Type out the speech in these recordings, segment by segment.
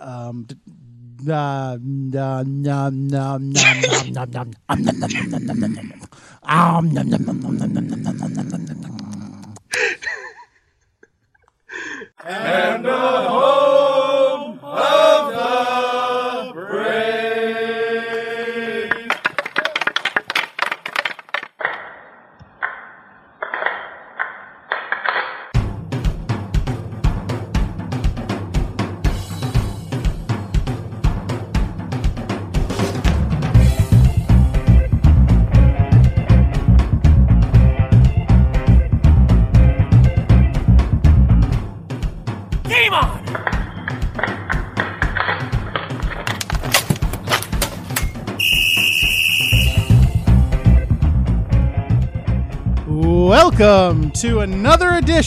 um,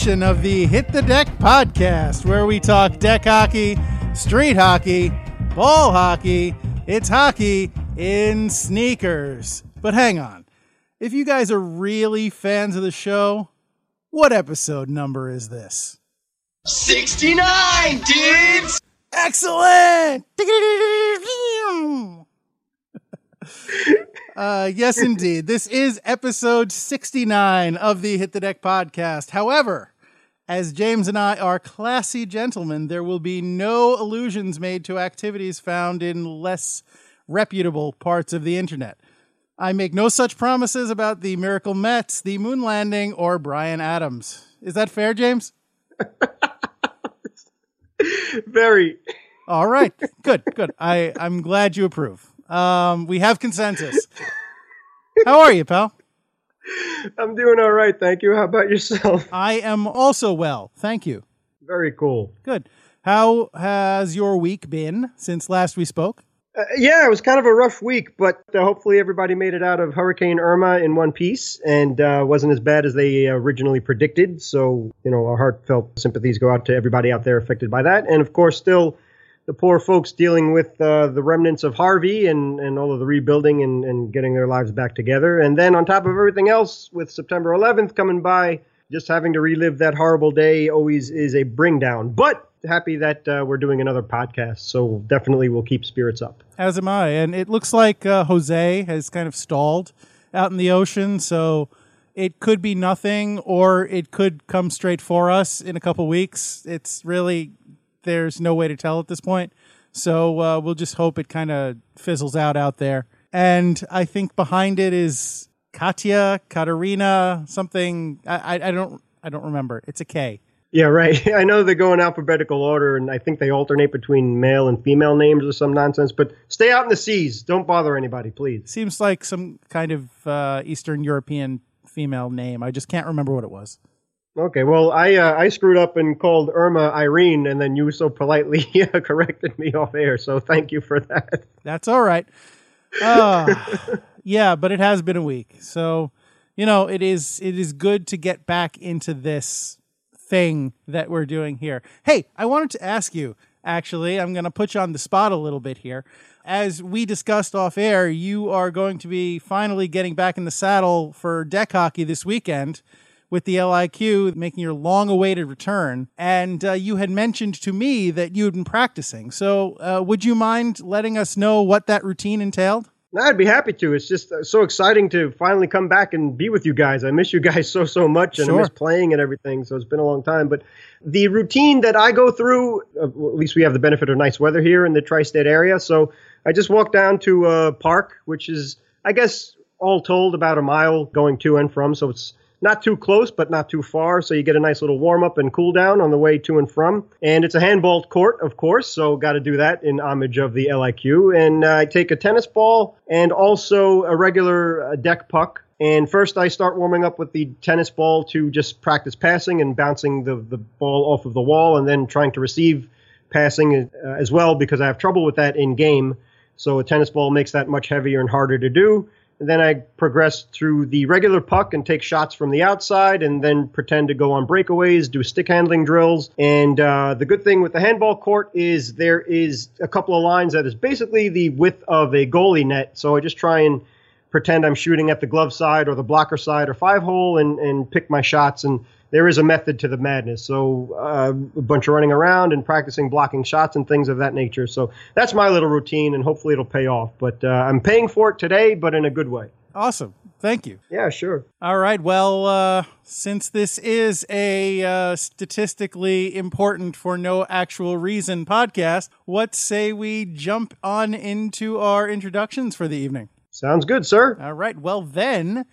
edition of the Hit the Deck podcast, where we talk deck hockey, street hockey, ball hockey. It's hockey in sneakers. But hang on. If you guys are really fans of the show, what episode number is this? 69, dudes! Excellent! uh, yes, indeed. This is episode 69 of the Hit the Deck podcast. However, as James and I are classy gentlemen, there will be no allusions made to activities found in less reputable parts of the internet. I make no such promises about the Miracle Mets, the moon landing, or Bryan Adams. Is that fair, James? Very. All right. Good, good. I, I'm glad you approve. Um, we have consensus. How are you, pal? I'm doing all right, thank you. How about yourself? I am also well. Thank you. Very cool. Good. How has your week been since last we spoke? Uh, yeah, it was kind of a rough week, but uh, hopefully everybody made it out of Hurricane Irma in one piece and uh, wasn't as bad as they originally predicted. So, you know, our heartfelt sympathies go out to everybody out there affected by that. And of course, still the poor folks dealing with uh, the remnants of Harvey and, and all of the rebuilding and, and getting their lives back together. And then on top of everything else, with September 11th coming by, just having to relive that horrible day always is a bring down. But happy that uh, we're doing another podcast. So definitely we'll keep spirits up. As am I. And it looks like uh, Jose has kind of stalled out in the ocean. So it could be nothing or it could come straight for us in a couple weeks. It's really, there's no way to tell at this point. So uh, we'll just hope it kind of fizzles out out there. And I think behind it is Katya, Katerina, something. I, I, I don't. I don't remember. It's a K. Yeah, right. I know they go in alphabetical order, and I think they alternate between male and female names or some nonsense. But stay out in the seas. Don't bother anybody, please. Seems like some kind of uh, Eastern European female name. I just can't remember what it was. Okay, well, I uh, I screwed up and called Irma Irene, and then you so politely corrected me off air. So thank you for that. That's all right. Uh, yeah, but it has been a week, so you know it is it is good to get back into this thing that we're doing here. Hey, I wanted to ask you. Actually, I'm going to put you on the spot a little bit here. As we discussed off air, you are going to be finally getting back in the saddle for deck hockey this weekend with the LIQ making your long awaited return. And uh, you had mentioned to me that you had been practicing. So, uh, would you mind letting us know what that routine entailed? No, I'd be happy to. It's just uh, so exciting to finally come back and be with you guys. I miss you guys so so much, and Sure. I miss playing and everything. So it's been a long time. But the routine that I go through, uh, well, at least we have the benefit of nice weather here in the tri-state area. So I just walk down to a park, which is, I guess, all told about a mile going to and from. So it's not too close, but not too far. So you get a nice little warm up and cool down on the way to and from. And it's a handball court, of course. So got to do that in homage of the LIQ. And uh, I take a tennis ball and also a regular uh, deck puck. And first, I start warming up with the tennis ball to just practice passing and bouncing the, the ball off of the wall, and then trying to receive passing uh, as well because I have trouble with that in game. So a tennis ball makes that much heavier and harder to do. Then I progress through the regular puck and take shots from the outside, and then pretend to go on breakaways, do stick handling drills. And uh, the good thing with the handball court is there is a couple of lines that is basically the width of a goalie net. So I just try and pretend I'm shooting at the glove side or the blocker side or five hole and, and pick my shots. And there is a method to the madness. So uh, a bunch of running around and practicing blocking shots and things of that nature. So that's my little routine, and hopefully it'll pay off. But uh, I'm paying for it today, but in a good way. Awesome. Thank you. Yeah, sure. All right. Well, uh, since this is a uh, statistically important for no actual reason podcast, what say we jump on into our introductions for the evening? Sounds good, sir. All right. Well, then,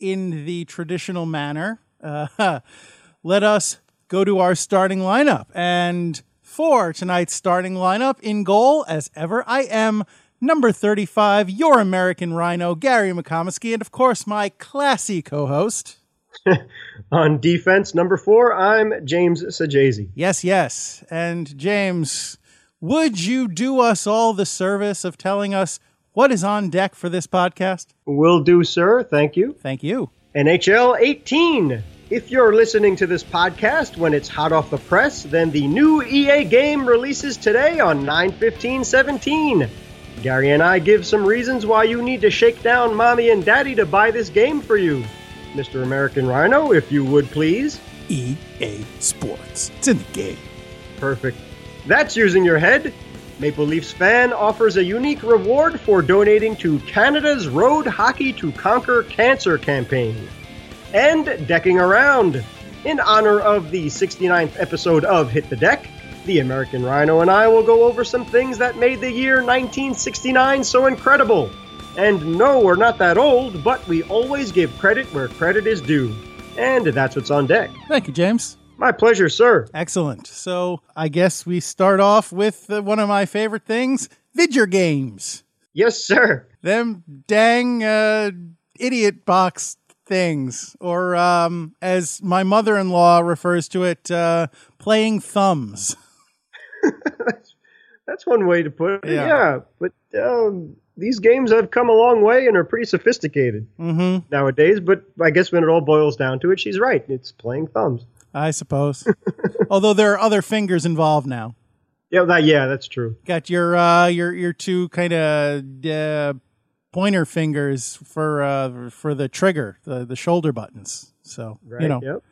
in the traditional manner, uh, let us go to our starting lineup. And for tonight's starting lineup, in goal, as ever, I am number 35, your American Rhino, Gary McComiskey, and of course, my classy co host. On defense, number four, I'm James Sajazi. Yes, yes. And James, would you do us all the service of telling us what is on deck for this podcast? Will do, sir. Thank you. Thank you. NHL 18. If you're listening to this podcast when it's hot off the press, then the new EA game releases today on 9/15/17. Gary and I give some reasons why you need to shake down mommy and daddy to buy this game for you. Mr. American Rhino, if you would please. EA Sports. It's in the game. Perfect. That's using your head. Maple Leafs fan offers a unique reward for donating to Canada's Road Hockey to Conquer Cancer campaign. And decking around. In honor of the 69th episode of Hit the Deck, the American Rhino and I will go over some things that made the year 1969 so incredible. And no, we're not that old, but we always give credit where credit is due. And that's what's on deck. Thank you, James. My pleasure, sir. Excellent. So I guess we start off with uh, one of my favorite things vidger games. Yes, sir. Them dang uh, idiot box things, or um, as my mother in law refers to it, uh, playing thumbs. That's one way to put it. Yeah. Yeah, but um, these games have come a long way and are pretty sophisticated Mm-hmm. nowadays. But I guess when it all boils down to it, she's right. It's playing thumbs. I suppose. Although there are other fingers involved now. Yeah, that yeah, that's true. Got your uh, your your two kind of uh, pointer fingers for uh, for the trigger, the the shoulder buttons. So Right. you know, Yep.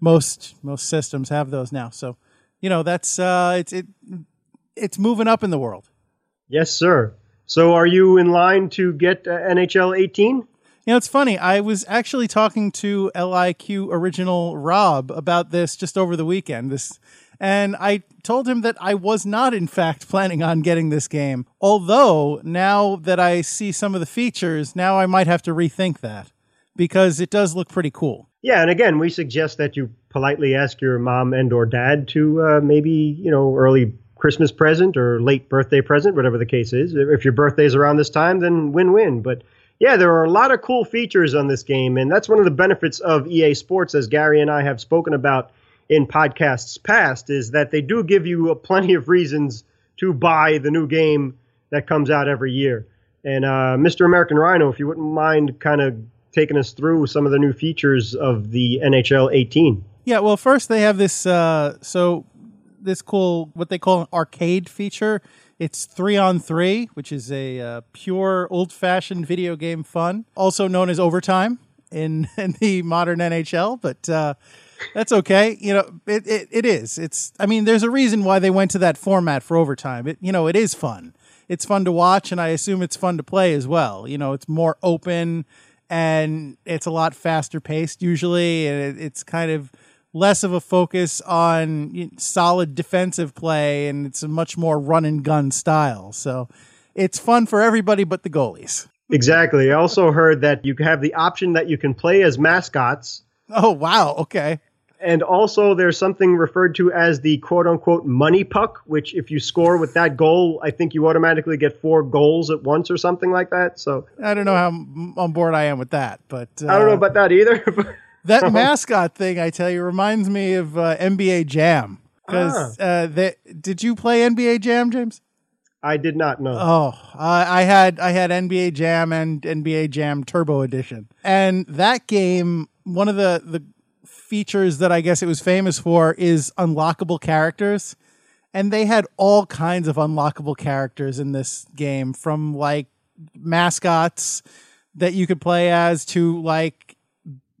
most most systems have those now. So you know that's uh, it's it it's moving up in the world. Yes, sir. So, are you in line to get uh, NHL 18? You know, it's funny. I was actually talking to LIQ original Rob about this just over the weekend. This, and I told him that I was not, in fact, planning on getting this game. Although now that I see some of the features, now I might have to rethink that because it does look pretty cool. Yeah, and again, we suggest that you politely ask your mom and or dad to uh, maybe you know early Christmas present or late birthday present, whatever the case is. If your birthday's around this time, then win-win. But yeah, there are a lot of cool features on this game, and that's one of the benefits of EA Sports, as Gary and I have spoken about in podcasts past, is that they do give you plenty of reasons to buy the new game that comes out every year. And uh, Mr. American Rhino, if you wouldn't mind kind of taking us through some of the new features of the NHL 18. Yeah, well, first they have this uh so this cool what they call an arcade feature. It's 3 on 3, which is a uh, pure old-fashioned video game fun, also known as overtime in in the modern NHL, but uh that's okay. You know, it, it, it is. It's I mean, there's a reason why they went to that format for overtime. It you know, it is fun. It's fun to watch and I assume it's fun to play as well. You know, it's more open and it's a lot faster paced usually and it, it's kind of less of a focus on solid defensive play and it's a much more run and gun style. So it's fun for everybody but the goalies. Exactly. I also heard that you have the option that you can play as mascots. Oh wow, okay. And also, there's something referred to as the quote unquote money puck, which, if you score with that goal, I think you automatically get four goals at once or something like that. So I don't know how on board I am with that, but uh, I don't know about that either. that mascot thing. I tell you, reminds me of uh, NBA Jam because uh, they, did you play NBA Jam, James? I did not know. Oh, I I had I had NBA Jam and NBA Jam Turbo Edition, and that game. One of the the features that I guess it was famous for is unlockable characters, and they had all kinds of unlockable characters in this game, from like mascots that you could play as to like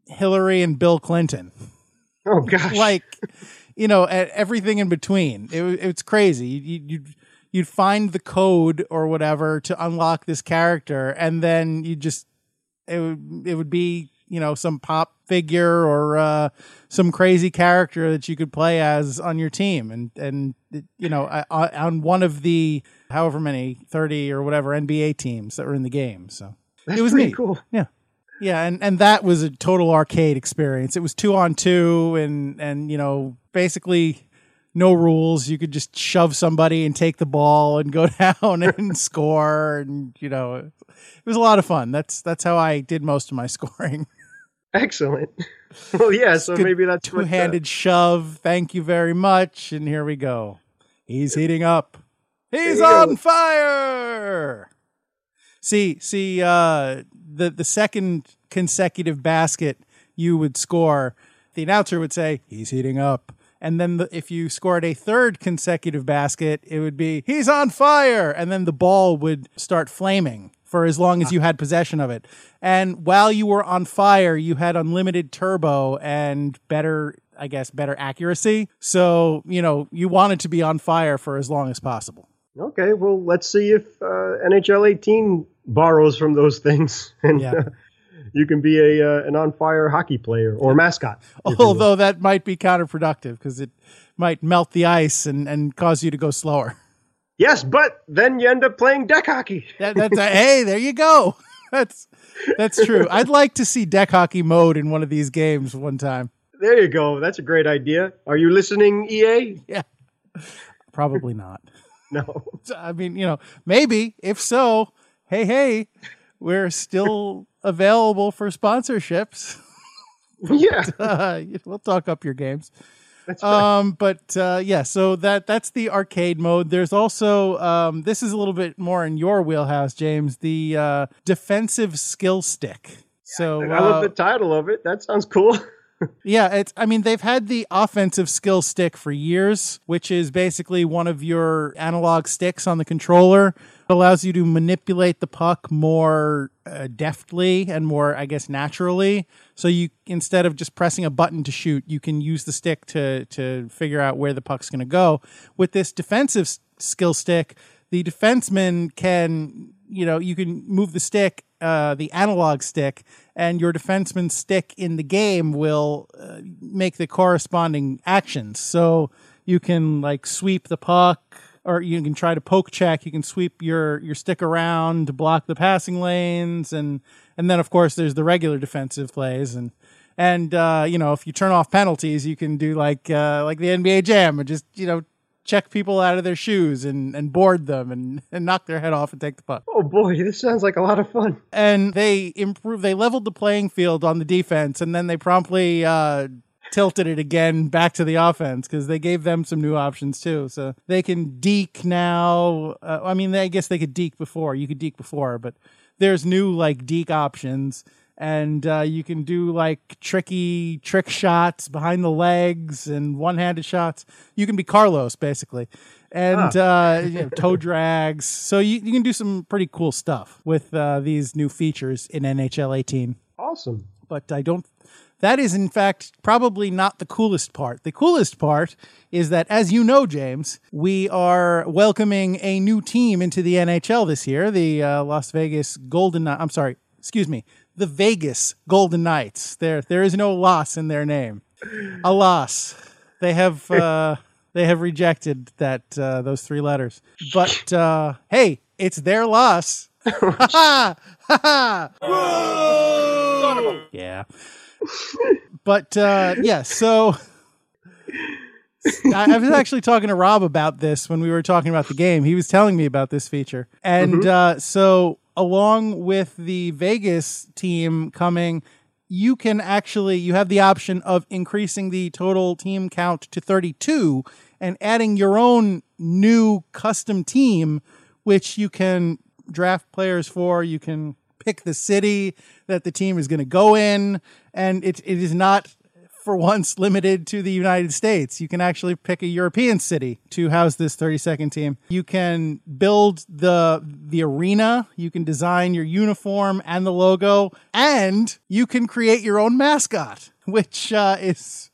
Hillary and Bill Clinton. Oh gosh. like you know, at everything in between. It, it's crazy. You, you'd you'd find the code or whatever to unlock this character, and then you just it would it would be you know some pop figure or uh, some crazy character that you could play as on your team, and and you know on one of the however many thirty or whatever NBA teams that were in the game. So That's it was pretty neat. cool. yeah. Yeah, and, and that was a total arcade experience. It was two on two and and you know, basically no rules. You could just shove somebody and take the ball and go down and score and you know, it was a lot of fun. That's that's how I did most of my scoring. Excellent. Well, yeah. So Good maybe that's uh, Two-handed shove. Thank you very much. And here we go. He's heating up. He's you go. on fire. See, see, uh, the the second consecutive basket you would score, the announcer would say, "He's heating up." And then the, if you scored a third consecutive basket, it would be, "He's on fire." And then the ball would start flaming for as long as you had possession of it. And while you were on fire, you had unlimited turbo and better, I guess, better accuracy. So, you know, you wanted to be on fire for as long as possible. Okay, well, let's see if uh, NHL 18 borrows from those things, and Yeah. uh, you can be a uh, an on fire hockey player or mascot. if you will. Although that might be counterproductive because it might melt the ice and, and cause you to go slower. yes, but then you end up playing deck hockey. That, that's a, hey, there you go. That's that's true. I'd like to see deck hockey mode in one of these games one time. There you go. That's a great idea. Are you listening, EA? Yeah, probably not. No. I mean, you know, maybe if so, hey, hey, we're still available for sponsorships. yeah, Uh, we'll talk up your games. that's right. Um, but uh, yeah, so that that's the arcade mode. There's also um, this is a little bit more in your wheelhouse, James. The uh, defensive skill stick. So I love uh, the title of it. That sounds cool. yeah, it's. I mean, they've had the offensive skill stick for years, which is basically one of your analog sticks on the controller. It allows you to manipulate the puck more uh, deftly and more, I guess, naturally. So you instead of just pressing a button to shoot, you can use the stick to to figure out where the puck's going to go. With this defensive skill stick, the defenseman can, you know, you can move the stick, uh, the analog stick, and your defenseman's stick in the game will uh, make the corresponding actions. So you can like sweep the puck, or you can try to poke check. You can sweep your your stick around to block the passing lanes, and and then of course there's the regular defensive plays and. And uh, you know, if you turn off penalties, you can do like uh, like the NBA Jam and just you know check people out of their shoes and, and board them and, and knock their head off and take the puck. Oh boy, this sounds like a lot of fun. And they improved, they leveled the playing field on the defense, and then they promptly uh, tilted it again back to the offense because they gave them some new options too. So they can deke now. Uh, I mean, I guess they could deke before. You could deke before, but there's new like deke options. And uh, you can do like tricky trick shots behind the legs and one-handed shots. You can be Carlos basically, and uh, you know, toe drags. So you, you can do some pretty cool stuff with uh, these new features in NHL 18 Awesome. but I don't. That is, in fact, probably not the coolest part. The coolest part is that, as you know, James, we are welcoming a new team into the NHL this year the uh, Las Vegas Golden I'm sorry, excuse me, the Vegas Golden Knights. There, there is no loss in their name. Alas, they have. Uh, they have rejected that uh, those three letters. But uh, hey, it's their loss. Ha ha! Ha ha! Yeah. But uh, yeah, so I, I was actually talking to Rob about this when we were talking about the game. He was telling me about this feature. And uh, so, along with the Vegas team coming, you can actually you have the option of increasing the total team count to 32 and adding your own new custom team which you can draft players for. You can pick the city that the team is going to go in. And it, it is not for once limited to the United States. You can actually pick a European city to house this 32nd team. You can build the the arena, you can design your uniform and the logo, and you can create your own mascot, which uh, is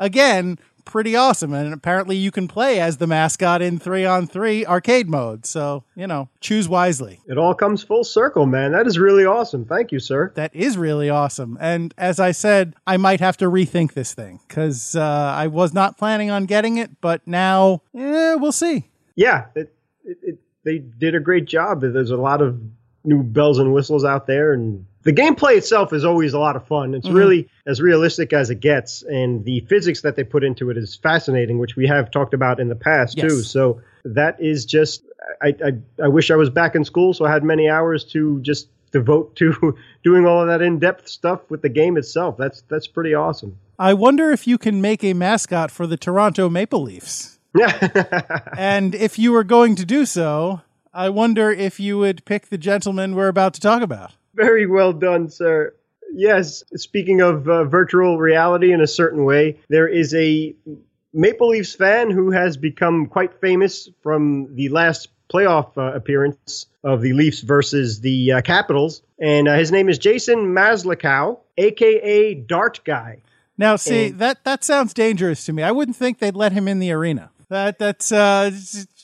again, pretty awesome. And apparently, you can play as the mascot in three on three arcade mode. So, you know, choose wisely. It all comes full circle, man. That is really awesome. Thank you, sir. That is really awesome. And as I said, I might have to rethink this thing because uh, I was not planning on getting it, but now, eh, we'll see. Yeah, it, it, it, they did a great job. There's a lot of new bells and whistles out there, and the gameplay itself is always a lot of fun. It's mm-hmm. really as realistic as it gets, and the physics that they put into it is fascinating, which we have talked about in the past yes. too. So that is just, I, I, I wish I was back in school, so I had many hours to just devote to doing all of that in-depth stuff with the game itself. That's that's pretty awesome. I wonder if you can make a mascot for the Toronto Maple Leafs. Yeah. and if you were going to do so, I wonder if you would pick the gentleman we're about to talk about. Very well done, sir. Yes, speaking of uh, virtual reality in a certain way, there is a Maple Leafs fan who has become quite famous from the last playoff uh, appearance of the Leafs versus the uh, Capitals, and uh, his name is Jason Maslakow, aka Dart Guy. Now, see and, that that sounds dangerous to me. I wouldn't think they'd let him in the arena. That that's uh,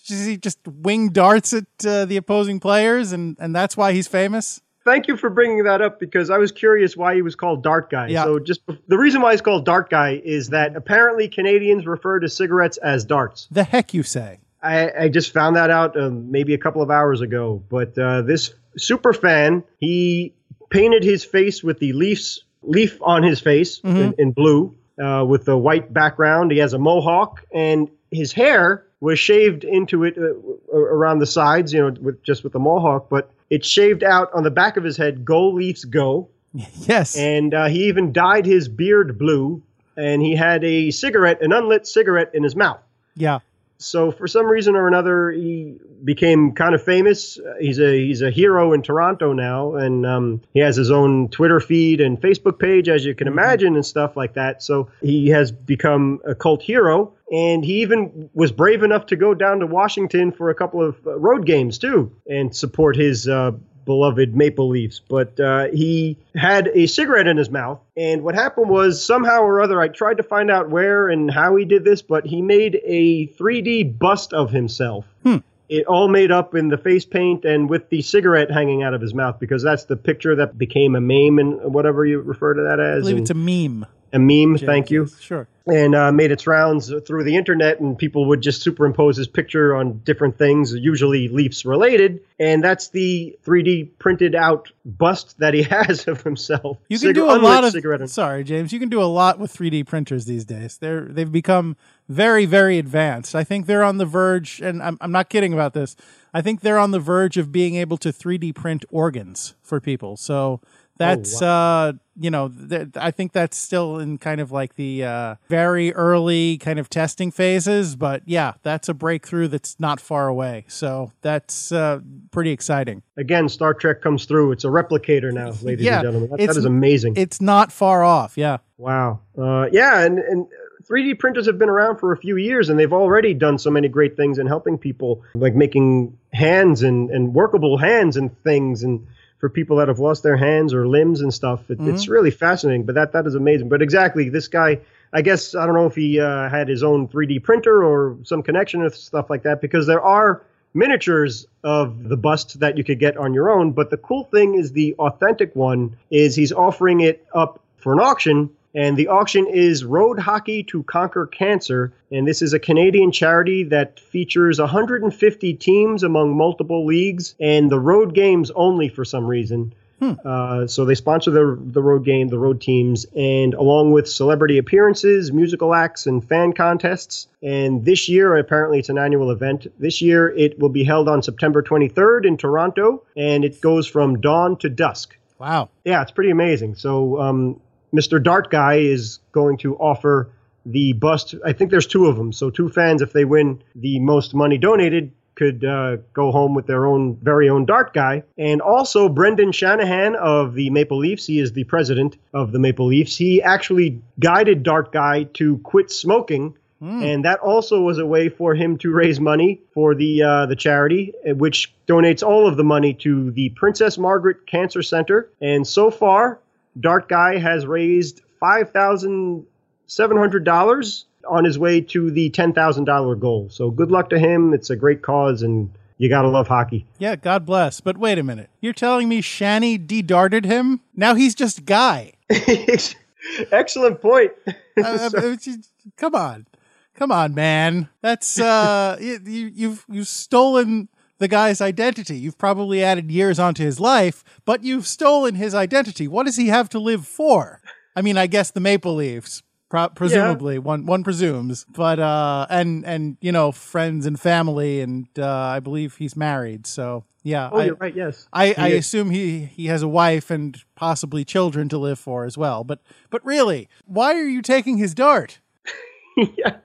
he just wing darts at uh, the opposing players, and and that's why he's famous thank you for bringing that up because I was curious why he was called Dart Guy. Yeah. So just the reason why he's called Dart Guy is that apparently Canadians refer to cigarettes as darts. The heck you say? I, I just found that out um, maybe a couple of hours ago. But uh, this super fan, he painted his face with the Leafs leaf on his face mm-hmm. in, in, blue uh, with the white background. He has a mohawk and his hair was shaved into it uh, around the sides, you know, with just with the mohawk, but it's shaved out on the back of his head. Go Leafs, go! Yes, and uh, he even dyed his beard blue, and he had a cigarette, an unlit cigarette, in his mouth. Yeah, so for some reason or another, he became kind of famous. He's a he's a hero in Toronto now, and um, he has his own Twitter feed and Facebook page, as you can mm-hmm. imagine, and stuff like that. So he has become a cult hero, and he even was brave enough to go down to Washington for a couple of road games too, and support his uh, beloved Maple Leafs, but uh, he had a cigarette in his mouth. And what happened was somehow or other, I tried to find out where and how he did this, but he made a 3D bust of himself. Hmm. It all made up in the face paint and with the cigarette hanging out of his mouth because that's the picture that became a meme and whatever you refer to that as. I believe and, it's a meme a meme. James, thank you. Sure. And uh, made its rounds through the internet, and people would just superimpose his picture on different things, usually Leafs related. And that's the 3D printed out bust that he has of himself. You can Cigar- do a lot of. Cigarette. Sorry, James. You can do a lot with 3D printers these days. They're they've become very very advanced. I think they're on the verge, and I'm I'm not kidding about this. I think they're on the verge of being able to 3D print organs for people. So that's oh, wow. uh, you know, th- I think that's still in kind of like the uh, very early kind of testing phases. But yeah, that's a breakthrough that's not far away. So that's uh, pretty exciting. Again, Star Trek comes through. It's a replicator now, ladies yeah, and gentlemen. That, that is amazing. It's not far off. Yeah. Wow. Uh, yeah, and and 3D printers have been around for a few years and they've already done so many great things in helping people, like making hands and, and workable hands and things and for people that have lost their hands or limbs and stuff. It, mm-hmm. It's really fascinating. But that that is amazing. But exactly, this guy. I guess I don't know if he uh, had his own 3D printer or some connection with stuff like that because there are miniatures of the bust that you could get on your own. But the cool thing is the authentic one is he's offering it up for an auction and the auction is Road Hockey to Conquer Cancer. And this is a Canadian charity that features 150 teams among multiple leagues and the road games only for some reason. Hmm. Uh, so they sponsor the the road game, the road teams, and along with celebrity appearances, musical acts, and fan contests. And this year, apparently, it's an annual event. This year, it will be held on September 23rd in Toronto, and it goes from dawn to dusk. Wow. Yeah, it's pretty amazing. So um, Mr. Dart Guy is going to offer the bust. I think there's two of them. So two fans, if they win the most money donated, could uh, go home with their own very own Dart Guy. And also Brendan Shanahan of the Maple Leafs. He is the president of the Maple Leafs. He actually guided Dart Guy to quit smoking. Mm. And that also was a way for him to raise money for the uh, the charity, which donates all of the money to the Princess Margaret Cancer Center. And so far, Dart Guy has raised five thousand $700 on his way to the $10,000 goal. So good luck to him. It's a great cause, and you got to love hockey. Yeah, God bless. But wait a minute. You're telling me Shanny de-darted him? Now he's just Guy. Excellent point. Uh, uh, come on. Come on, man. That's uh you, you you've you've stolen the guy's identity. You've probably added years onto his life, but you've stolen his identity. What does he have to live for? I mean, I guess the Maple Leafs, pro- presumably yeah. one one presumes, but uh, and and you know friends and family, and uh, I believe he's married. So yeah, oh, I, you're right. Yes, I, I assume he he has a wife and possibly children to live for as well. But but really, why are you taking his dart? yeah,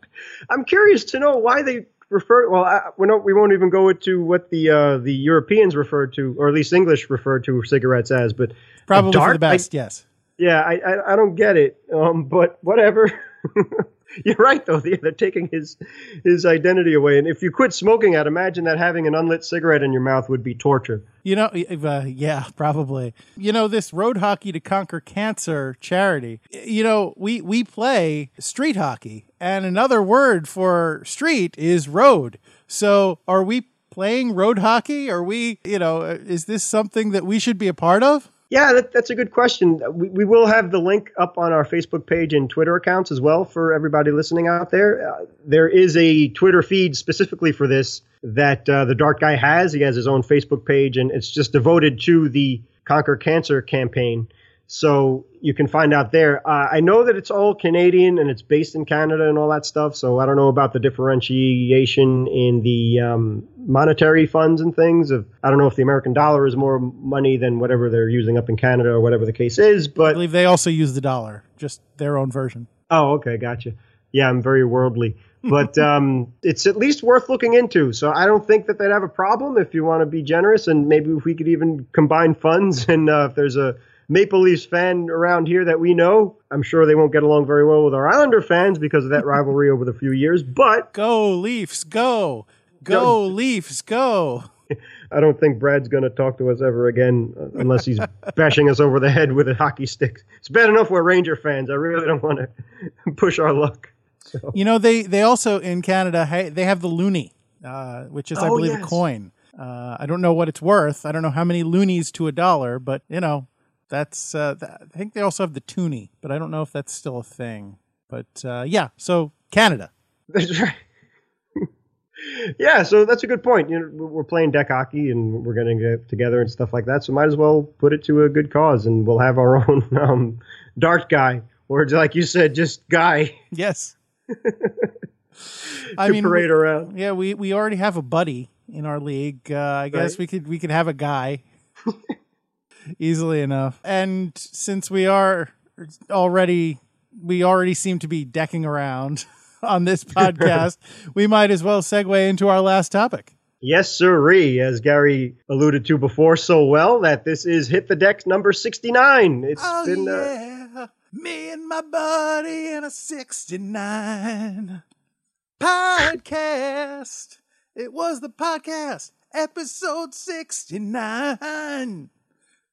I'm curious to know why they refer. Well, I, we, don't, we won't even go into what the uh, the Europeans referred to, or at least English referred to cigarettes as. But probably for the best. I, yes. Yeah, I, I, I don't get it. Um, but whatever. You're right, though. They're taking his his identity away. And if you quit smoking, I'd imagine that having an unlit cigarette in your mouth would be torture. You know, uh, yeah, probably. You know, this Road Hockey to Conquer Cancer charity. You know, we we play street hockey, and another word for street is road. So, are we playing road hockey? Are we, you know, is this something that we should be a part of? Yeah, that, that's a good question. We, we will have the link up on our Facebook page and Twitter accounts as well for everybody listening out there. Uh, there is a Twitter feed specifically for this that uh, the Dart Guy has. He has his own Facebook page, and it's just devoted to the Conquer Cancer campaign. So you can find out there. Uh, I know that it's all Canadian and it's based in Canada and all that stuff. So I don't know about the differentiation in the um, monetary funds and things. Of I don't know if the American dollar is more money than whatever they're using up in Canada or whatever the case is. But I believe they also use the dollar, just their own version. Oh, okay, gotcha. Yeah, I'm very worldly. but um, it's at least worth looking into. So I don't think that they'd have a problem if you want to be generous, and maybe if we could even combine funds, and uh, if there's a Maple Leafs fan around here that we know. I'm sure they won't get along very well with our Islander fans because of that rivalry over the few years. But go Leafs, go, go Leafs, go. I don't think Brad's going to talk to us ever again uh, unless he's bashing us over the head with a hockey stick. It's bad enough we're Ranger fans. I really don't want to push our luck. So. You know, they they also in Canada they have the loonie, uh, which is oh, I believe yes. a coin. Uh, I don't know what it's worth. I don't know how many loonies to a dollar, but you know, that's uh, th- I think they also have the toonie, but I don't know if that's still a thing. But uh, yeah, so Canada. That's right. Yeah, so that's a good point. You know, we're playing deck hockey and we're going to get together and stuff like that. So might as well put it to a good cause, and we'll have our own um, dart guy, or like you said, just guy. Yes. I mean, parade around. Yeah, we we already have a buddy in our league. Uh, I guess we could we could have a guy easily enough. And since we are already, we already seem to be decking around on this podcast, we might as well segue into our last topic. Yes, sirree. As Gary alluded to before so well, that this is Hit the Deck number 69. It's oh, been. Uh, yeah. Me and my buddy in a 69 podcast. It was the podcast, episode 69.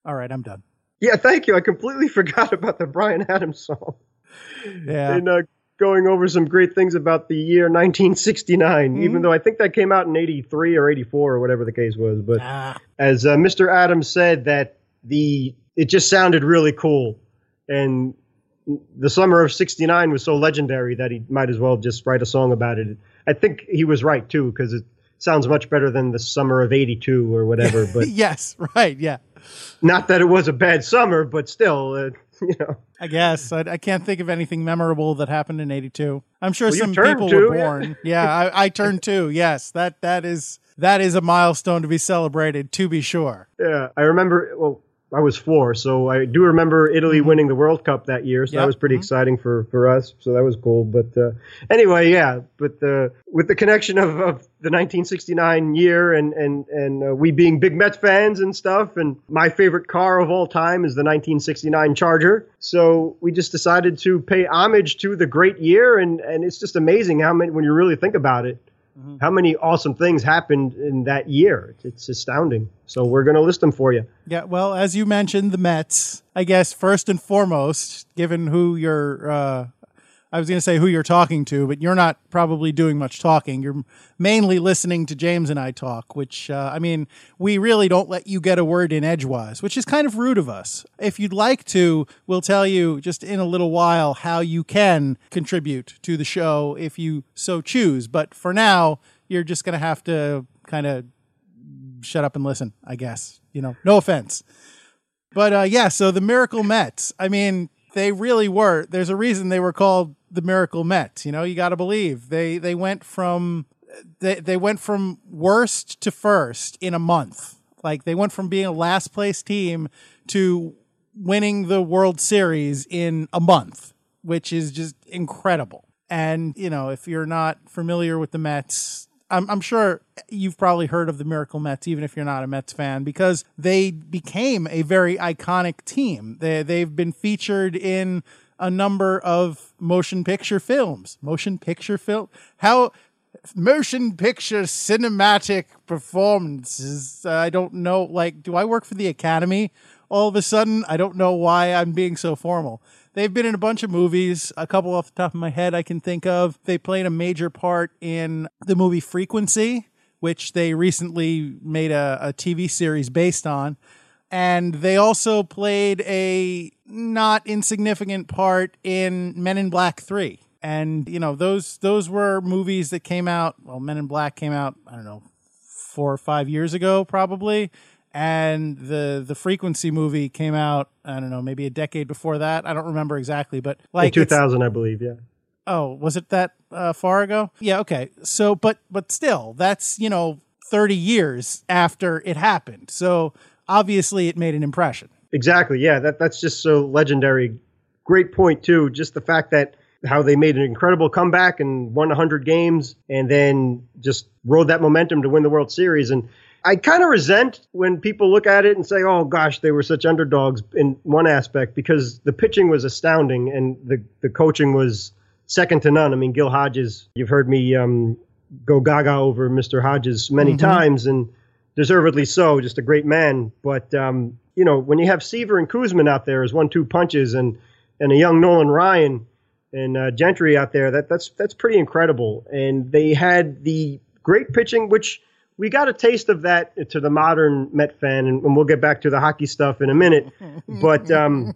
All right, I'm done. Yeah, thank you. I completely forgot about the Bryan Adams song. Yeah. And uh, going over some great things about the year 1969, mm-hmm. even though I think that came out in 83 or 84 or whatever the case was. But ah. as uh, Mr. Adams said, that the it just sounded really cool. And the summer of 69 was so legendary that he might as well just write a song about it. I think he was right, too, because it sounds much better than the summer of 82 or whatever. But yes, right. Yeah. Not that it was a bad summer, but still, uh, you know. I guess I, I, can't think of anything memorable that happened in '82. I'm sure well, some people were born. Yeah, yeah I, I turned two. Yes, that that is that is a milestone to be celebrated. To be sure. Yeah, I remember. Well, I was four, so I do remember Italy mm-hmm. winning the World Cup that year. So yep. that was pretty mm-hmm. exciting for, for us. So that was cool. But uh, anyway, yeah. But the with the connection of, of the 1969 year and and and uh, we being big Mets fans and stuff, and my favorite car of all time is the 1969 Charger. So we just decided to pay homage to the great year, and and it's just amazing how many when you really think about it Mm-hmm. How many awesome things happened in that year? It's astounding. So we're going to list them for you. Yeah, well, as you mentioned, the Mets. I guess first and foremost, given who your uh, I was going to say who you're talking to, but you're not probably doing much talking. You're mainly listening to James and I talk, which, uh, I mean, we really don't let you get a word in edgewise, which is kind of rude of us. If you'd like to, we'll tell you just in a little while how you can contribute to the show if you so choose. But for now, you're just going to have to kind of shut up and listen, I guess. You know, no offense. But uh, yeah, so the Miracle Mets, I mean, they really were. There's a reason they were called the Miracle Mets. You know, you got to believe they they went from they they went from worst to first in a month. Like they went from being a last place team to winning the World Series in a month, which is just incredible. And you know, if you're not familiar with the Mets, I'm, I'm sure you've probably heard of the Miracle Mets, even if you're not a Mets fan, because they became a very iconic team. They, they've been featured in a number of motion picture films. Motion picture film? How motion picture cinematic performances? Uh, I don't know. Like, do I work for the Academy? All of a sudden, I don't know why I'm being so formal. They've been in a bunch of movies, a couple off the top of my head I can think of. They played a major part in the movie Frequency, which they recently made a, a TV series based on. And they also played a not insignificant part in Men in Black 3. And, you know, those those were movies that came out, well, Men in Black came out, I don't know, four or five years ago, probably and the the frequency movie came out i don't know maybe a decade before that i don't remember exactly but like In 2000, I believe. Yeah. oh was it that uh, far ago yeah okay so but but still that's you know 30 years after it happened so obviously it made an impression Exactly. Yeah. That that's just so legendary. Great point too. Just the fact that how they made an incredible comeback and won 100 games and then just rode that momentum to win the World Series. And I kind of resent when people look at it and say, "Oh gosh, they were such underdogs." In one aspect, because the pitching was astounding and the the coaching was second to none. I mean, Gil Hodges. You've heard me um, go gaga over Mr. Hodges many times, and deservedly so. Just a great man. But um, you know, when you have Seaver and Koosman out there as one-two punches, and and a young Nolan Ryan and uh, Gentry out there, that that's that's pretty incredible. And they had the great pitching, which we got a taste of that to the modern Met fan, and, and we'll get back to the hockey stuff in a minute. But um,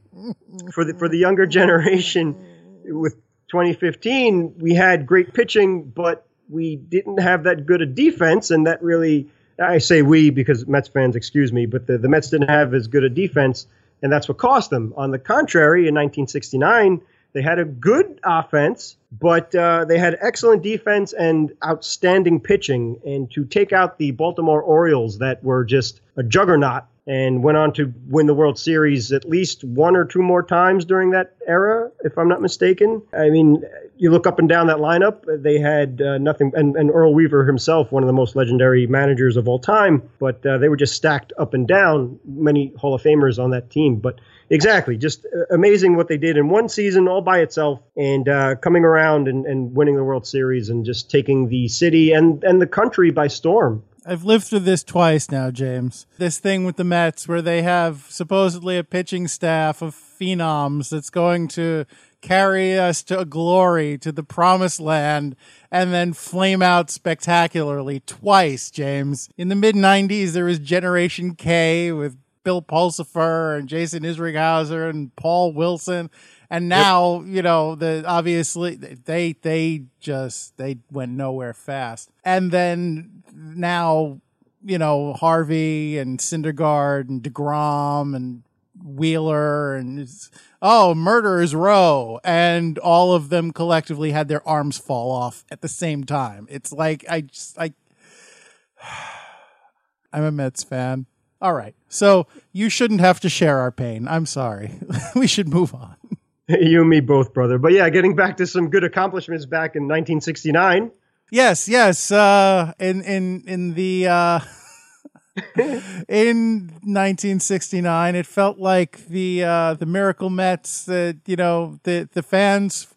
for the for the younger generation, with 2015, we had great pitching, but we didn't have that good a defense, and that really. I say we because Mets fans, excuse me, but the, the Mets didn't have as good a defense, and that's what cost them. On the contrary, in 1969, they had a good offense, but uh, they had excellent defense and outstanding pitching. And to take out the Baltimore Orioles, that were just a juggernaut, and went on to win the World Series at least one or two more times during that era, if I'm not mistaken. I mean, you look up and down that lineup, they had uh, nothing. And, and Earl Weaver himself, one of the most legendary managers of all time, but uh, they were just stacked up and down. Many Hall of Famers on that team, but exactly, just uh, amazing what they did in one season all by itself, and uh, coming around and, and winning the World Series and just taking the city and and the country by storm. I've lived through this twice now, James. This thing with the Mets where they have supposedly a pitching staff of phenoms that's going to carry us to a glory, to the promised land, and then flame out spectacularly twice, James. In the mid 90s, there was Generation K with Bill Pulsipher and Jason Isringhausen and Paul Wilson. And now, you know, the obviously they they just they went nowhere fast. And then now, you know, Harvey and Syndergaard and DeGrom and Wheeler and oh, Murderers Row, and all of them collectively had their arms fall off at the same time. It's like I just I I'm a Mets fan. All right. So you shouldn't have to share our pain. I'm sorry. we should move on. you and me both, brother. But yeah, getting back to some good accomplishments back in 1969. Yes, yes. Uh, in in in the uh, in 1969, it felt like the uh, the Miracle Mets. That you know, the the fans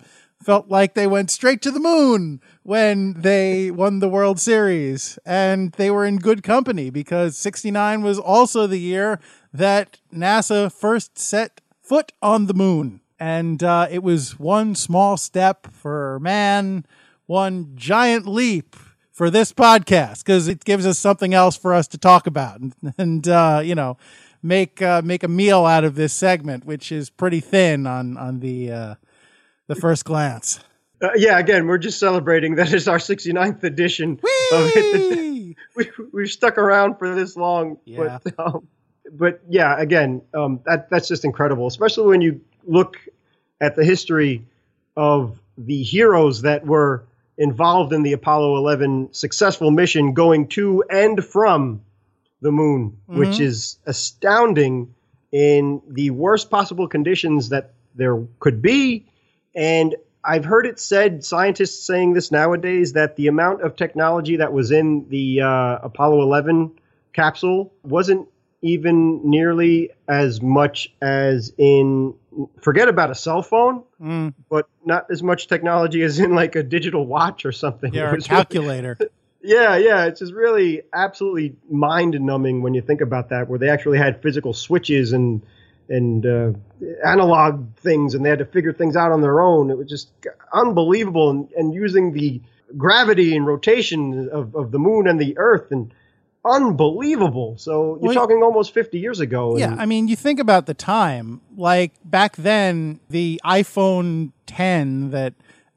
felt like they went straight to the moon when they won the World Series, and they were in good company because 69 was also the year that NASA first set foot on the moon. And uh, it was one small step for man, one giant leap for this podcast because it gives us something else for us to talk about and, and uh, you know make uh, make a meal out of this segment, which is pretty thin on on the uh, the first glance. Uh, yeah, again, we're just celebrating That is our 69th edition of it. We, we've stuck around for this long. Yeah. But, um, but yeah, again, um, that, that's just incredible, especially when you look at the history of the heroes that were involved in the Apollo 11 successful mission going to and from the moon, which is astounding in the worst possible conditions that there could be. And I've heard it said, scientists saying this nowadays, that the amount of technology that was in the uh, Apollo 11 capsule wasn't even nearly as much as in, forget about a cell phone, Mm, but not as much technology as in like a digital watch or something. yeah, or a was really- calculator. yeah, yeah, it's just really absolutely mind numbing when you think about that, where they actually had physical switches and and uh, analog things, and they had to figure things out on their own. It was just unbelievable, and, and using the gravity and rotation of, of the moon and the Earth, and unbelievable. So you're Well, talking almost 50 years ago. Yeah, I mean, you think about the time. Like back then, the iPhone 10 that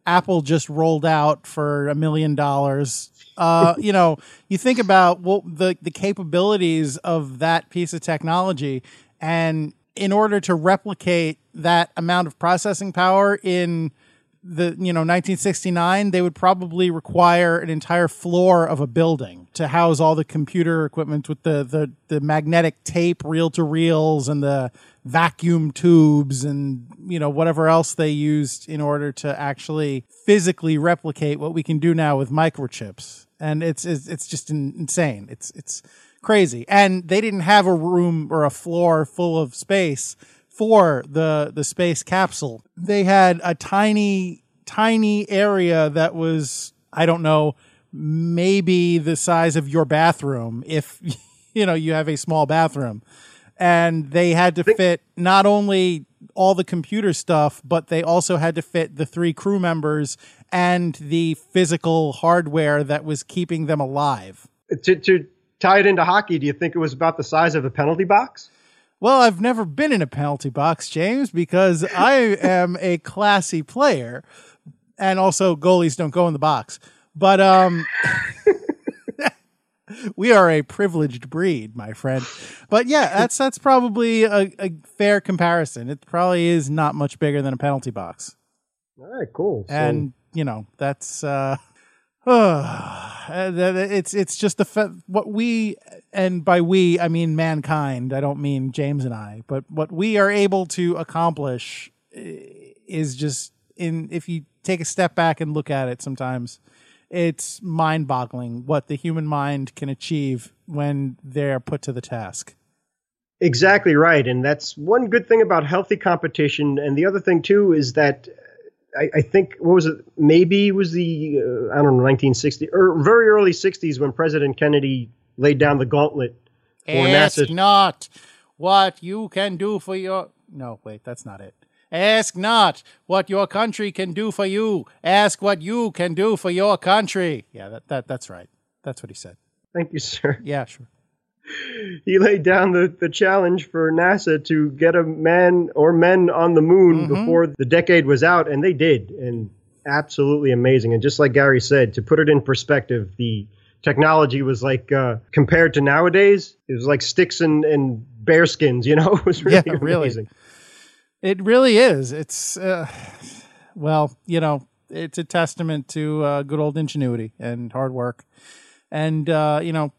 Apple just rolled out for a million dollars. Uh, you know, you think about what the the capabilities of that piece of technology, and in order to replicate that amount of processing power in the you know 1969 they would probably require an entire floor of a building to house all the computer equipment with the the, the magnetic tape reel to reels and the vacuum tubes and you know whatever else they used in order to actually physically replicate what we can do now with microchips. And it's it's, it's just insane. It's it's crazy. And they didn't have a room or a floor full of space for the the space capsule. They had a tiny tiny area that was I don't know maybe the size of your bathroom if you know you have a small bathroom. And they had to fit not only all the computer stuff, but they also had to fit the three crew members and the physical hardware that was keeping them alive. to, to tie it into hockey, do you think it was about the size of a penalty box? Well, I've never been in a penalty box, James, because I am a classy player, and also goalies don't go in the box. But um, we are a privileged breed, my friend. But yeah, that's that's probably a, a fair comparison. It probably is not much bigger than a penalty box, All right, cool. So- and you know that's. uh it's it's just the fa- what we and by we I mean mankind. I don't mean James and I, but what we are able to accomplish eh, is just in if you take a step back and look at it sometimes it's mind-boggling what the human mind can achieve when they're put to the task. Exactly right. And that's one good thing about healthy competition. And the other thing, too, is that I, I think, what was it? Maybe it was the, uh, I don't know, 1960 or very early 60s when President Kennedy laid down the gauntlet for Ask NASA. not what you can do for your. No, wait, that's not it. Ask not what your country can do for you. Ask what you can do for your country. Yeah, that, that that's right. That's what he said. Thank you, sir. Yeah, sure. He laid down the, the challenge for NASA to get a man or men on the moon Mm-hmm. before the decade was out, and they did. And absolutely amazing. And just like Gary said, to put it in perspective, the technology was like uh, compared to nowadays, it was like sticks and, and bear skins, you know? It was really, Yeah, really. amazing. It really is. It's uh, well, you know, it's a testament to uh, good old ingenuity and hard work, and uh, you know,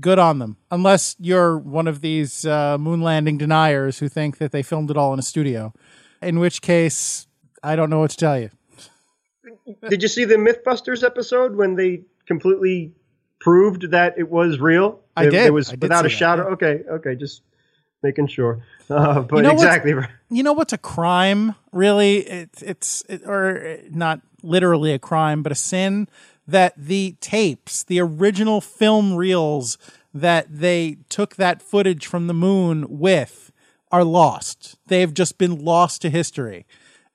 good on them. Unless you're one of these uh, moon landing deniers who think that they filmed it all in a studio, in which case, I don't know what to tell you. Did you see the Mythbusters episode when they completely proved that it was real? I it, did. It was did without a that, shadow. yeah. Okay, okay, just making sure. Uh, but know exactly right. you know what's a crime really it's it's it, or not literally a crime but a sin that the tapes the original film reels that they took that footage from the moon with are lost. They've just been lost to history.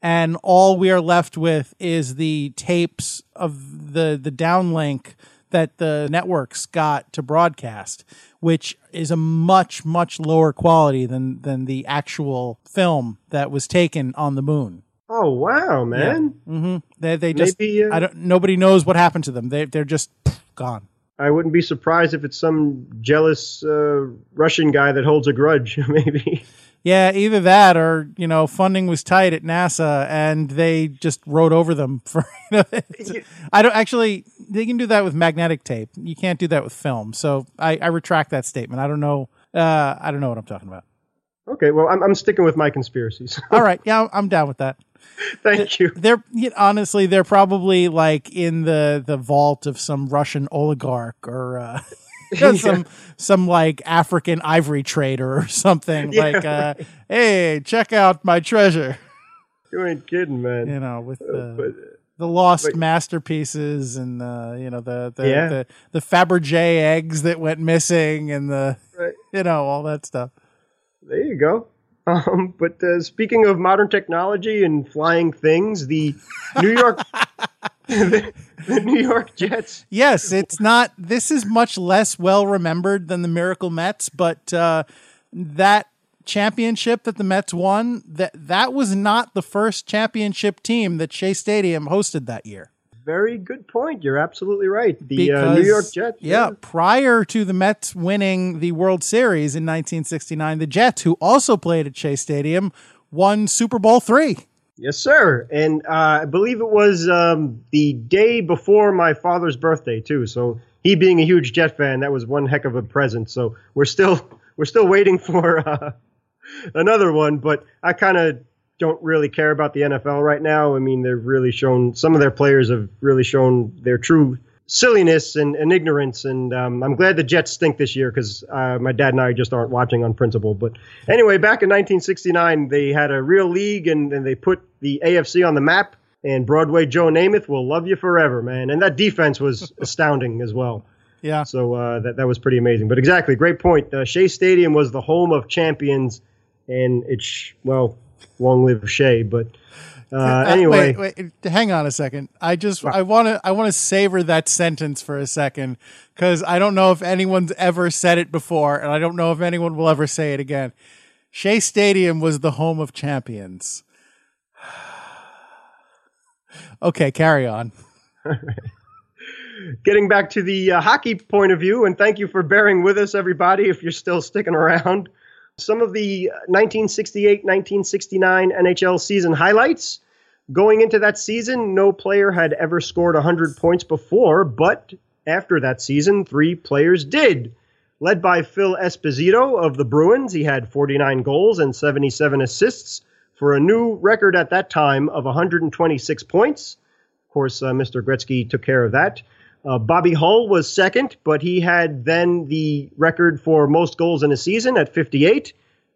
And all we are left with is the tapes of the, the downlink that the networks got to broadcast, which is a much, much lower quality than, than the actual film that was taken on the moon. Oh wow, man! hmm They, they just, Maybe, uh, I don't, nobody knows what happened to them. They, they're just gone. I wouldn't be surprised if it's some jealous uh, Russian guy that holds a grudge. Maybe. Yeah, either that or you know funding was tight at NASA and they just wrote over them for. You know, I don't actually. They can do that with magnetic tape. You can't do that with film. So I, I retract that statement. I don't know. Uh, I don't know what I'm talking about. Okay, well, I'm, I'm sticking with my conspiracies. All right, yeah, I'm down with that. Thank you. They're you know, honestly, they're probably like in the the vault of some Russian oligarch or. Uh, some some like African ivory trader or something Yeah, like uh hey check out my treasure You ain't kidding, man. you know with the But the lost But- masterpieces and the you know the the, Yeah. the the Fabergé eggs that went missing and the Right. you know all that stuff. there you go. Um, but uh, speaking of modern technology and flying things, the New York, the, the New York Jets. Yes, it's not. This is much less well remembered than the Miracle Mets, but uh, that championship that the Mets won that that was not the first championship team that Shea Stadium hosted that year. Very good point. You're absolutely right. The uh, New York Jets. Yeah, prior to the Mets winning the World Series in 1969, the Jets, who also played at Shea Stadium, won Super Bowl three. Yes, sir. And uh, I believe it was um, the day before my father's birthday too. So he being a huge Jet fan, that was one heck of a present. So we're still we're still waiting for uh, another one. But I kind of don't really care about the NFL right now. I mean, they've really shown some of their players have really shown their true silliness and, and ignorance. And um, I'm glad the Jets stink this year because uh, my dad and I just aren't watching on principle. But anyway, back in 1969, they had a real league and, and they put the AFC on the map. And Broadway Joe Namath will love you forever, man. And that defense was astounding as well. Yeah, So uh, that that was pretty amazing. But exactly, great point. Uh, Shea Stadium was the home of champions, and it's well, long live Shea. But uh, Uh, anyway, wait, wait, hang on a second. I just I want to I want to savor that sentence for a second because I don't know if anyone's ever said it before, and I don't know if anyone will ever say it again. Shea Stadium was the home of champions. okay, carry on. getting back to the uh, hockey point of view, and thank you for bearing with us, everybody, if you're still sticking around. Some of the 1968 1969 NHL season highlights. Going into that season, no player had ever scored 100 points before, but after that season, three players did. Led by Phil Esposito of the Bruins, he had 49 goals and 77 assists for a new record at that time of 126 points. Of course, uh, Mr. Gretzky took care of that. Uh, Bobby Hull was second, but he had then the record for most goals in a season at 58.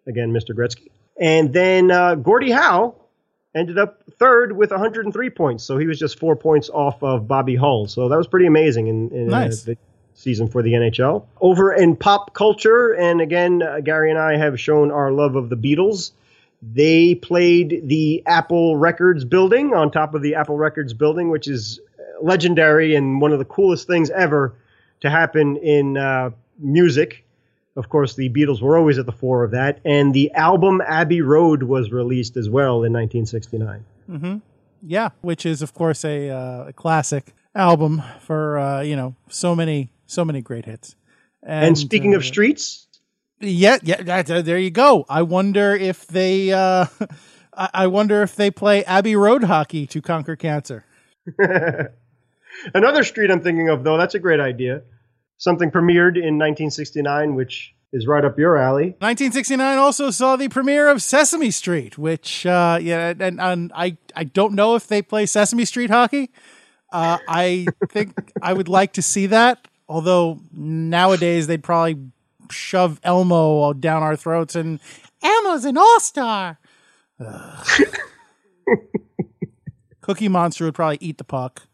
Again, Mr. Gretzky. And then uh, Gordie Howe ended up third with 103 points. So he was just four points off of Bobby Hull. So that was pretty amazing in, in Nice. uh, the season for the NHL. Over in pop culture, and again, uh, Gary and I have shown our love of the Beatles. They played the Apple Records building on top of the Apple Records building, which is uh, legendary and one of the coolest things ever to happen in uh, music. Of course, the Beatles were always at the fore of that. And the album Abbey Road was released as well in 1969. Yeah, which is of course a, uh, a classic album for uh, you know so many so many great hits. And, speaking uh, of streets, Yeah, yeah, that, uh, there you go. I wonder if they, uh, I wonder if they play Abbey Road hockey to conquer cancer. another street I'm thinking of, though, that's a great idea. Something premiered in 1969, which is right up your alley. 1969 also saw the premiere of Sesame Street, which, uh, yeah, and, and I, I don't know if they play Sesame Street hockey. Uh, I think I would like to see that. Although nowadays they'd probably shove Elmo down our throats, and Elmo's an all star. Cookie Monster would probably eat the puck.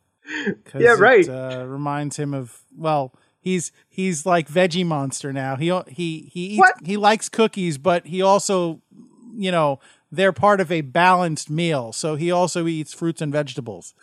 'Cause Yeah, right. It, uh, reminds him of well, he's he's like Veggie Monster now. He he he eats, he likes cookies, but he also you know, they're part of a balanced meal. So he also eats fruits and vegetables.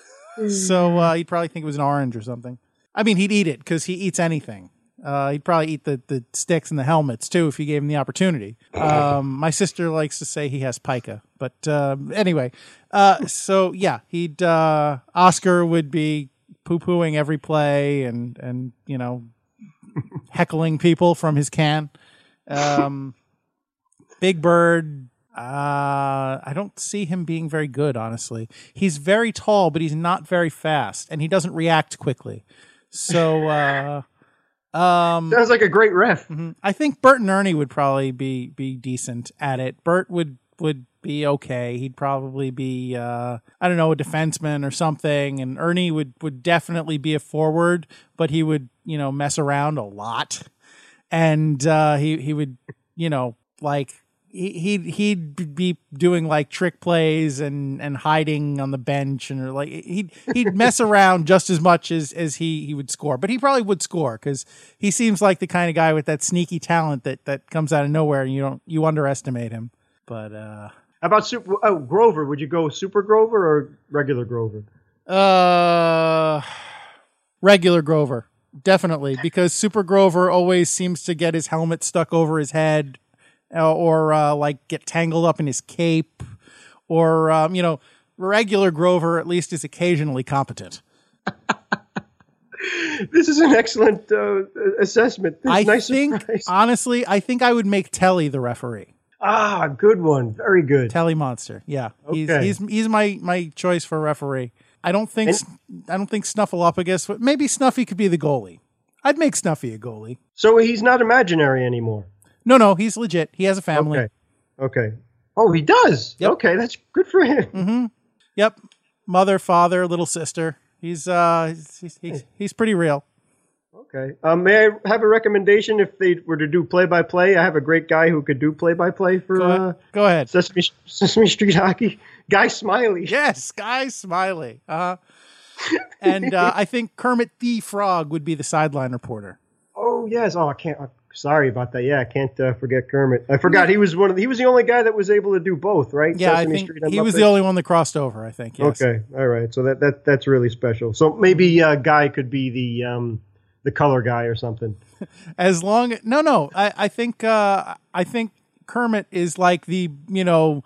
So uh, he'd probably think it was an orange or something. I mean, he'd eat it because he eats anything. Uh, he'd probably eat the, the sticks and the helmets too if you gave him the opportunity. Um, my sister likes to say he has pica, but uh, anyway. Uh, so yeah, he'd uh, Oscar would be poo pooing every play and and you know heckling people from his can. Um, Big Bird. Uh, I don't see him being very good, honestly. He's very tall, but he's not very fast, and he doesn't react quickly. So, uh, um, Sounds like a great ref. mhm. I think Bert and Ernie would probably be be decent at it. Bert would would be okay. He'd probably be uh, I don't know a defenseman or something, and Ernie would would definitely be a forward, but he would you know mess around a lot, and uh, he he would you know like. he- He'd he'd be doing like trick plays and, and hiding on the bench and like he'd he'd mess around just as much as, as he, he would score, but he probably would score because he seems like the kind of guy with that sneaky talent that, that comes out of nowhere and you don't you underestimate him. But uh, about super? Oh, Grover. Would you go Super Grover or regular Grover? uh, regular Grover definitely because Super Grover always seems to get his helmet stuck over his head uh, or uh, like get tangled up in his cape or um, you know regular Grover at least is occasionally competent. This is an excellent uh, assessment. This I nice think surprise. honestly, I think I would make Telly the referee. Ah, good one. Very good. Telly Monster. Yeah, he's Okay. he's he's my my choice for referee. I don't think I don't think Snuffleupagus. but Maybe Snuffy could be the goalie. I'd make Snuffy a goalie. So he's not imaginary anymore. No, no, he's legit. He has a family. Okay. Okay. Oh, he does. Yep. Okay, that's good for him. Mm-hmm. Yep. Mother, father, little sister. He's uh he's he's, he's pretty real. Okay. Um, may I have a recommendation if they were to do play by play? I have a great guy who could do play by play for Go uh, ahead. Go ahead. Sesame Sesame Street Hockey. Guy Smiley. Yes, Guy Smiley. Uh and uh, I think Kermit the Frog would be the sideline reporter. Oh yes. Oh, I can't. sorry about that. Yeah, I can't uh, forget Kermit. I forgot he was one of. The, he was the only guy that was able to do both, right? Yeah, I think Street he was the only one that crossed over. I think. Yes. Okay. All right. So that that that's really special. So maybe uh, Guy could be the um the color guy or something. as long no no i i think uh i think kermit is like the you know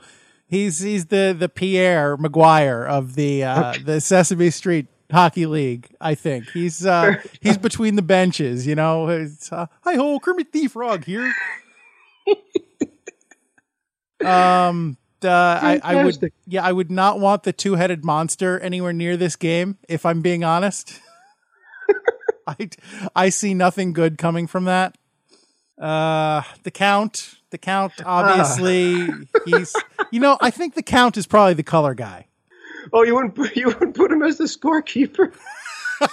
he's he's the the pierre mcguire of the uh the sesame street hockey league i think. He's uh he's between the benches you know? It's uh, hi ho kermit the frog here. Um uh, I, I would yeah i would not want the two-headed monster anywhere near this game if i'm being honest I, I see nothing good coming from that. Uh, the count, the count, obviously, he's, you know, I think the count is probably the color guy. Oh, you wouldn't put, you wouldn't put him as the scorekeeper.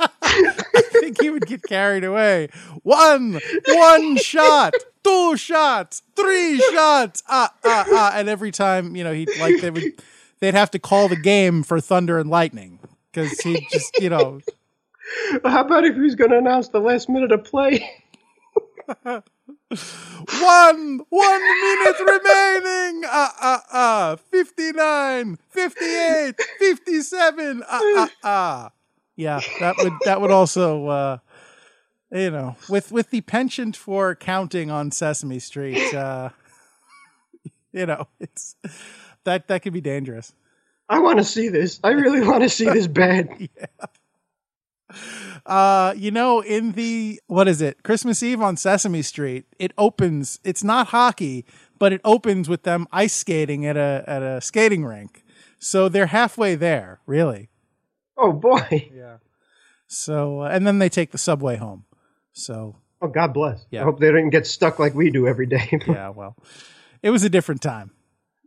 I think he would get carried away. One, one shot, two shots, three shots, ah, ah, ah. And every time, you know, he'd like they would, they'd have to call the game for thunder and lightning because he just, you know, How about if he was going to announce the last minute of play? one, one minute remaining. Ah, ah, ah. 59, 58, 57. Ah, ah, ah. Yeah, that would, that would also, uh, you know, with, with the penchant for counting on Sesame Street, uh, you know, it's, that, that could be dangerous. I want to see this. I really want to see this bad. Uh, you know, in the what is it? Christmas Eve on Sesame Street. It opens. It's not hockey, but it opens with them ice skating at a at a skating rink. So they're halfway there, really. Oh boy. Yeah. So uh, and then they take the subway home. So Oh God bless. Yeah. I hope they didn't get stuck like we do every day. yeah, well, it was a different time.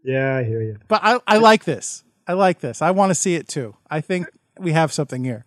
yeah, I hear you. But I I like this. I like this. I want to see it too. I think we have something here.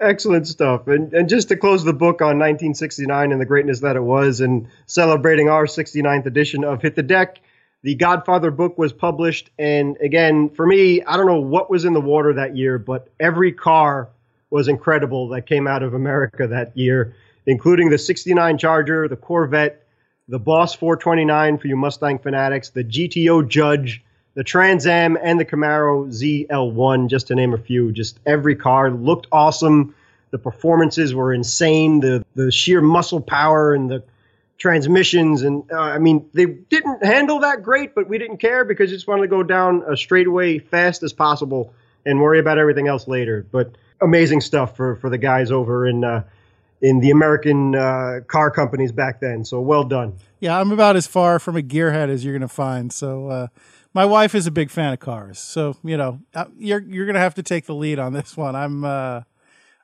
Excellent stuff. And and just to close the book on 1969 and the greatness that it was, and celebrating our 69th edition of Hit the Deck, the Godfather book was published. And again, for me, I don't know what was in the water that year, but every car was incredible that came out of America that year, including the 69 Charger, the Corvette, the Boss 429 for you Mustang fanatics, the GTO Judge, the Trans Am, and the Camaro ZL1, just to name a few. Just every car looked awesome. The performances were insane. The the sheer muscle power and the transmissions and uh, I mean they didn't handle that great, but we didn't care because we just wanted to go down a straightaway fast as possible and worry about everything else later. But amazing stuff for for the guys over in uh, in the American uh, car companies back then. So well done. Yeah, I'm about as far from a gearhead as you're going to find. So uh, my wife is a big fan of cars. So you know uh, you're you're going to have to take the lead on this one. I'm uh,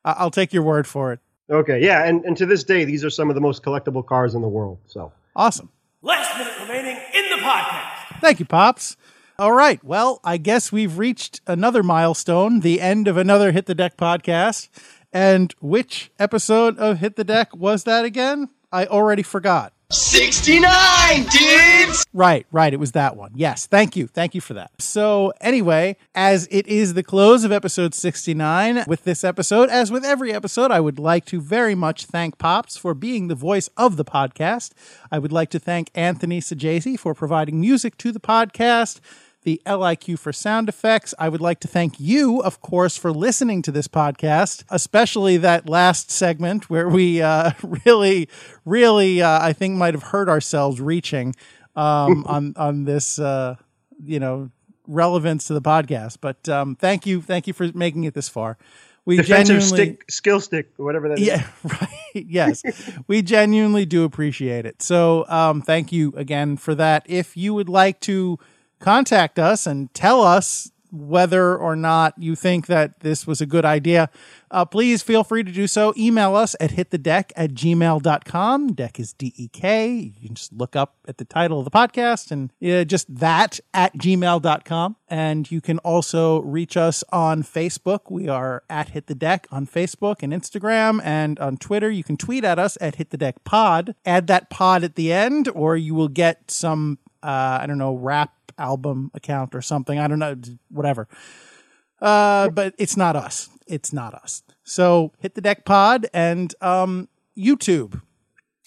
I'll take your word for it. Okay, yeah, and, and to this day, these are some of the most collectible cars in the world. So awesome. Last minute remaining in the podcast. Thank you, Pops. All right. Well, I guess we've reached another milestone, the end of another Hit the Deck podcast. And which episode of Hit the Deck was that again? I already forgot. 69, dudes! Right, right. It was that one. Yes. Thank you. Thank you for that. So, anyway, as it is the close of episode 69, with this episode, as with every episode, I would like to very much thank Pops for being the voice of the podcast. I would like to thank Anthony Sajazi for providing music to the podcast the LIQ for sound effects. I would like to thank you, of course, for listening to this podcast, especially that last segment where we uh, really, really, uh, I think, might have hurt ourselves reaching um, on on this, uh, you know, relevance to the podcast. But um, thank you, thank you for making it this far. We Defensive stick, skill stick, whatever that yeah, right. Yes, we genuinely do appreciate it. So, um, thank you again for that. If you would like to contact us and tell us whether or not you think that this was a good idea, uh, please feel free to do so. Email us at hitthedeck at gmail.com. Deck is D E K. You can just look up at the title of the podcast and uh, just that at gmail.com. And you can also reach us on Facebook. We are at Hit the Deck on Facebook and Instagram and on Twitter. You can tweet at us at Hit the Deck Pod. Add that pod at the end, or you will get some, uh, I don't know, rap album account or something. I don't know, whatever. Uh, but it's not us. It's not us. So hit the deck pod and um, YouTube.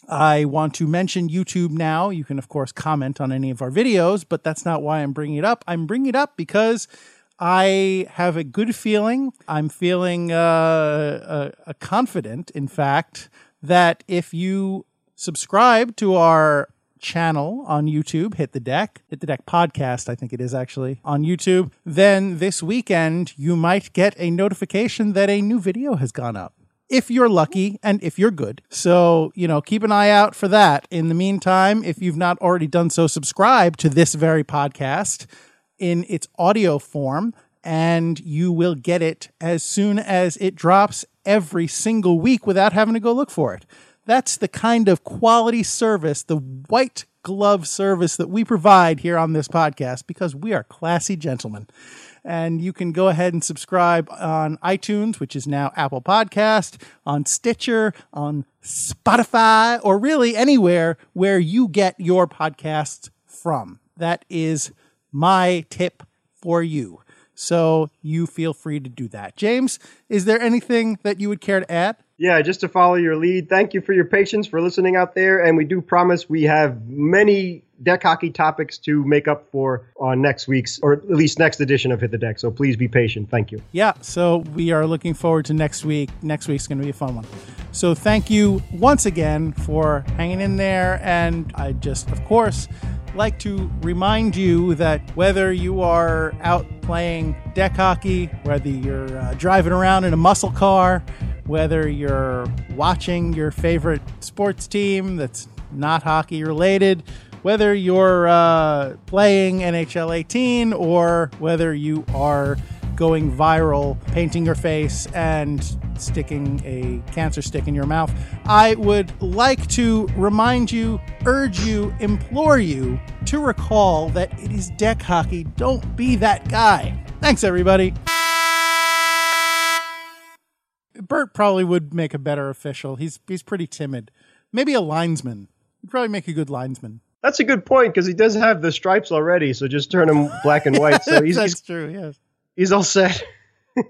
I want to mention YouTube now. You can, of course, comment on any of our videos, but that's not why I'm bringing it up. I'm bringing it up because I have a good feeling. I'm feeling uh, uh, uh confident, in fact, that if you subscribe to our channel on YouTube, Hit the Deck, Hit the Deck podcast, I think it is actually on YouTube, then this weekend you might get a notification that a new video has gone up. If you're lucky and if you're good. So, you know, keep an eye out for that. In the meantime, if you've not already done so, subscribe to this very podcast in its audio form and you will get it as soon as it drops every single week without having to go look for it. That's the kind of quality service, the white glove service that we provide here on this podcast because we are classy gentlemen. And you can go ahead and subscribe on iTunes, which is now Apple Podcast, on Stitcher, on Spotify, or really anywhere where you get your podcasts from. That is my tip for you. So you feel free to do that. James, is there anything that you would care to add? Yeah, just to follow your lead, thank you for your patience for listening out there. And we do promise we have many deck hockey topics to make up for on next week's, or at least next edition of Hit the Deck. So please be patient. Thank you. Yeah, so we are looking forward to next week. Next week's going to be a fun one. So thank you once again for hanging in there. And I just, of course, like to remind you that whether you are out playing deck hockey, whether you're uh, driving around in a muscle car, whether you're watching your favorite sports team that's not hockey related, whether you're uh, playing NHL 18 or whether you are going viral, painting your face and sticking a cancer stick in your mouth. I would like to remind you, urge you, implore you to recall that it is deck hockey. Don't be that guy. Thanks, everybody. Bert probably would make a better official. He's he's pretty timid. Maybe a linesman. He'd probably make a good linesman. That's a good point because he does have the stripes already. So just turn him black and white. So he's that's he's, true. Yes, he's all set.